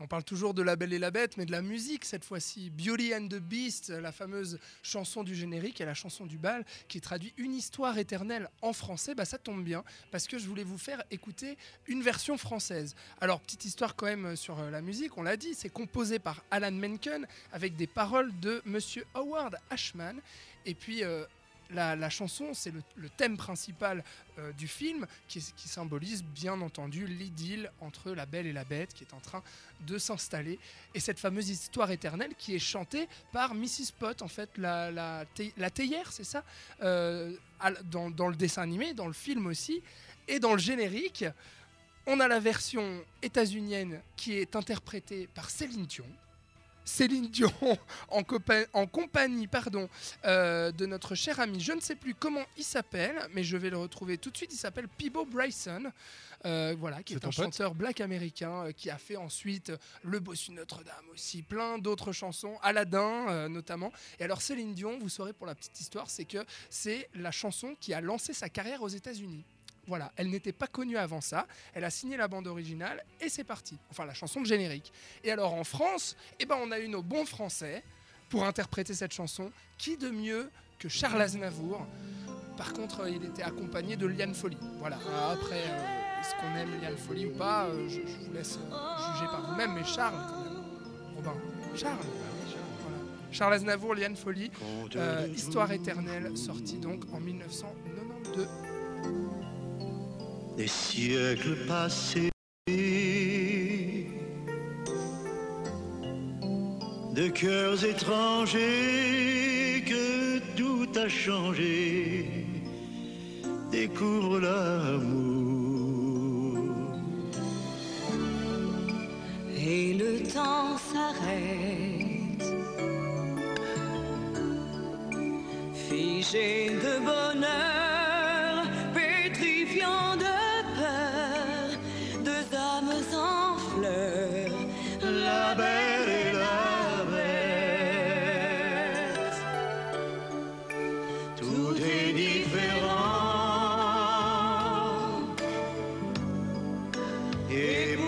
On parle toujours de La Belle et la Bête, mais de la musique cette fois-ci. Beauty and the Beast, la fameuse chanson du générique et la chanson du bal, qui traduit une histoire éternelle en français, bah ça tombe bien, parce que je voulais vous faire écouter une version française. Alors, petite histoire quand même sur euh, la musique, on l'a dit, c'est composé par Alan Menken, avec des paroles de Monsieur Howard Ashman. Et puis, euh, la, chanson, c'est le, thème principal euh, du film qui, symbolise bien entendu l'idylle entre la belle et la bête qui est en train de s'installer. Et cette fameuse histoire éternelle qui est chantée par Mrs. Pot, en fait, la, la, thé- la théière, c'est ça Euh, dans le dessin animé, dans le film aussi, et dans le générique. On a la version états-unienne qui est interprétée par Céline Dion. Céline Dion en, compa- en compagnie pardon, euh, de notre cher ami, je ne sais plus comment il s'appelle, mais je vais le retrouver tout de suite, il s'appelle Peebo Bryson, euh, voilà, qui est, un chanteur black américain euh, qui a fait ensuite Le Bossu Notre-Dame aussi, plein d'autres chansons, Aladdin notamment. Et alors Céline Dion, vous saurez pour la petite histoire, c'est que c'est la chanson qui a lancé sa carrière aux États-Unis. Voilà, elle n'était pas connue avant ça. Elle a signé la bande originale et c'est parti. Enfin, la chanson de générique. Et alors en France, eh ben, on a eu nos bons Français pour interpréter cette chanson. Qui de mieux que Charles Aznavour? Par contre, il était accompagné de Liane Folly. Voilà. Après, euh, est-ce qu'on aime Liane Folly ou pas? Euh, je, je vous laisse euh, juger par vous-même. Mais Charles, quand même. Robin. Charles. Voilà. Charles Aznavour, Liane Folly. Euh, Histoire éternelle, sortie donc en 1992. Des siècles passés, de cœurs étrangers que tout a changé, découvre l'amour. et le temps s'arrête. Figé de bonheur, et